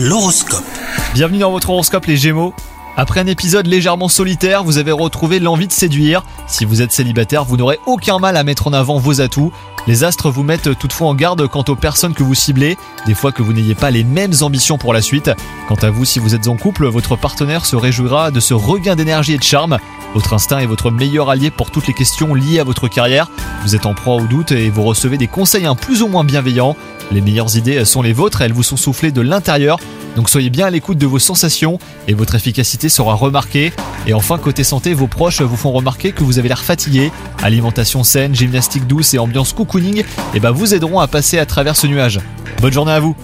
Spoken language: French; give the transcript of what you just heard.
L'horoscope. Bienvenue dans votre horoscope les Gémeaux. Après un épisode légèrement solitaire, vous avez retrouvé l'envie de séduire. Si vous êtes célibataire, vous n'aurez aucun mal à mettre en avant vos atouts. Les astres vous mettent toutefois en garde quant aux personnes que vous ciblez, des fois que vous n'ayez pas les mêmes ambitions pour la suite. Quant à vous, si vous êtes en couple, votre partenaire se réjouira de ce regain d'énergie et de charme. Votre instinct est votre meilleur allié pour toutes les questions liées à votre carrière. Vous êtes en proie au doute et vous recevez des conseils un plus ou moins bienveillants. Les meilleures idées sont les vôtres, elles vous sont soufflées de l'intérieur. Donc soyez bien à l'écoute de vos sensations et votre efficacité sera remarquée. Et enfin, côté santé, vos proches vous font remarquer que vous avez l'air fatigué. Alimentation saine, gymnastique douce et ambiance cocooning eh ben, vous aideront à passer à travers ce nuage. Bonne journée à vous